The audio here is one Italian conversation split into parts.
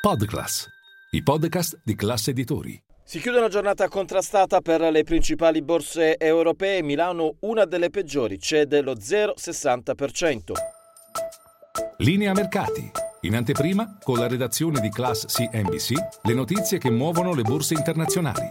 Podclass, i podcast di classe editori. Si chiude una giornata contrastata per le principali borse europee. Milano, una delle peggiori, cede lo 0,60%. Linea mercati. In anteprima, con la redazione di Class CNBC, le notizie che muovono le borse internazionali.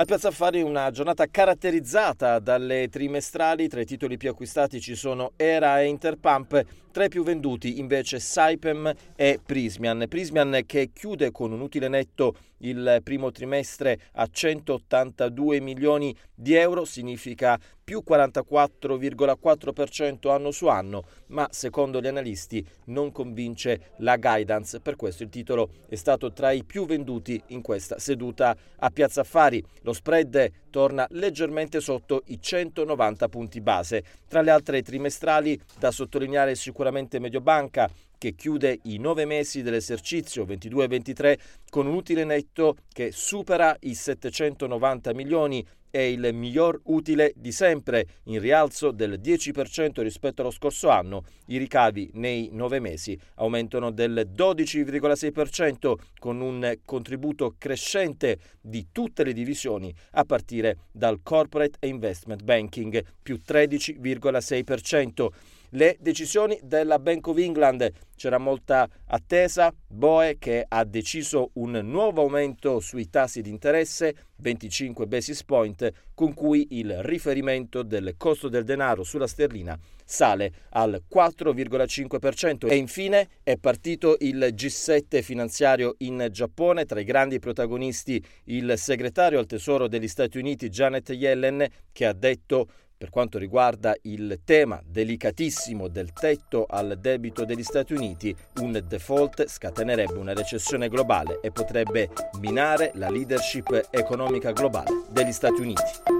A Piazza Affari una giornata caratterizzata dalle trimestrali, tra i titoli più acquistati ci sono Era e Interpump, tra i più venduti invece Saipem e Prismian. Prismian che chiude con un utile netto il primo trimestre a 182 milioni di euro, significa più 44,4% anno su anno, ma secondo gli analisti non convince la guidance, per questo il titolo è stato tra i più venduti in questa seduta a Piazza Affari. Lo spread torna leggermente sotto i 190 punti base. Tra le altre trimestrali da sottolineare sicuramente Mediobanca che chiude i nove mesi dell'esercizio 22-23 con un utile netto che supera i 790 milioni è il miglior utile di sempre, in rialzo del 10% rispetto allo scorso anno. I ricavi nei nove mesi aumentano del 12,6% con un contributo crescente di tutte le divisioni a partire dal corporate investment banking più 13,6%. Le decisioni della Bank of England, c'era molta attesa, Boe che ha deciso un nuovo aumento sui tassi di interesse, 25 basis point, con cui il riferimento del costo del denaro sulla sterlina sale al 4,5% e infine è partito il G7 finanziario in Giappone, tra i grandi protagonisti il segretario al Tesoro degli Stati Uniti Janet Yellen che ha detto per quanto riguarda il tema delicatissimo del tetto al debito degli Stati Uniti, un default scatenerebbe una recessione globale e potrebbe minare la leadership economica globale degli Stati Uniti.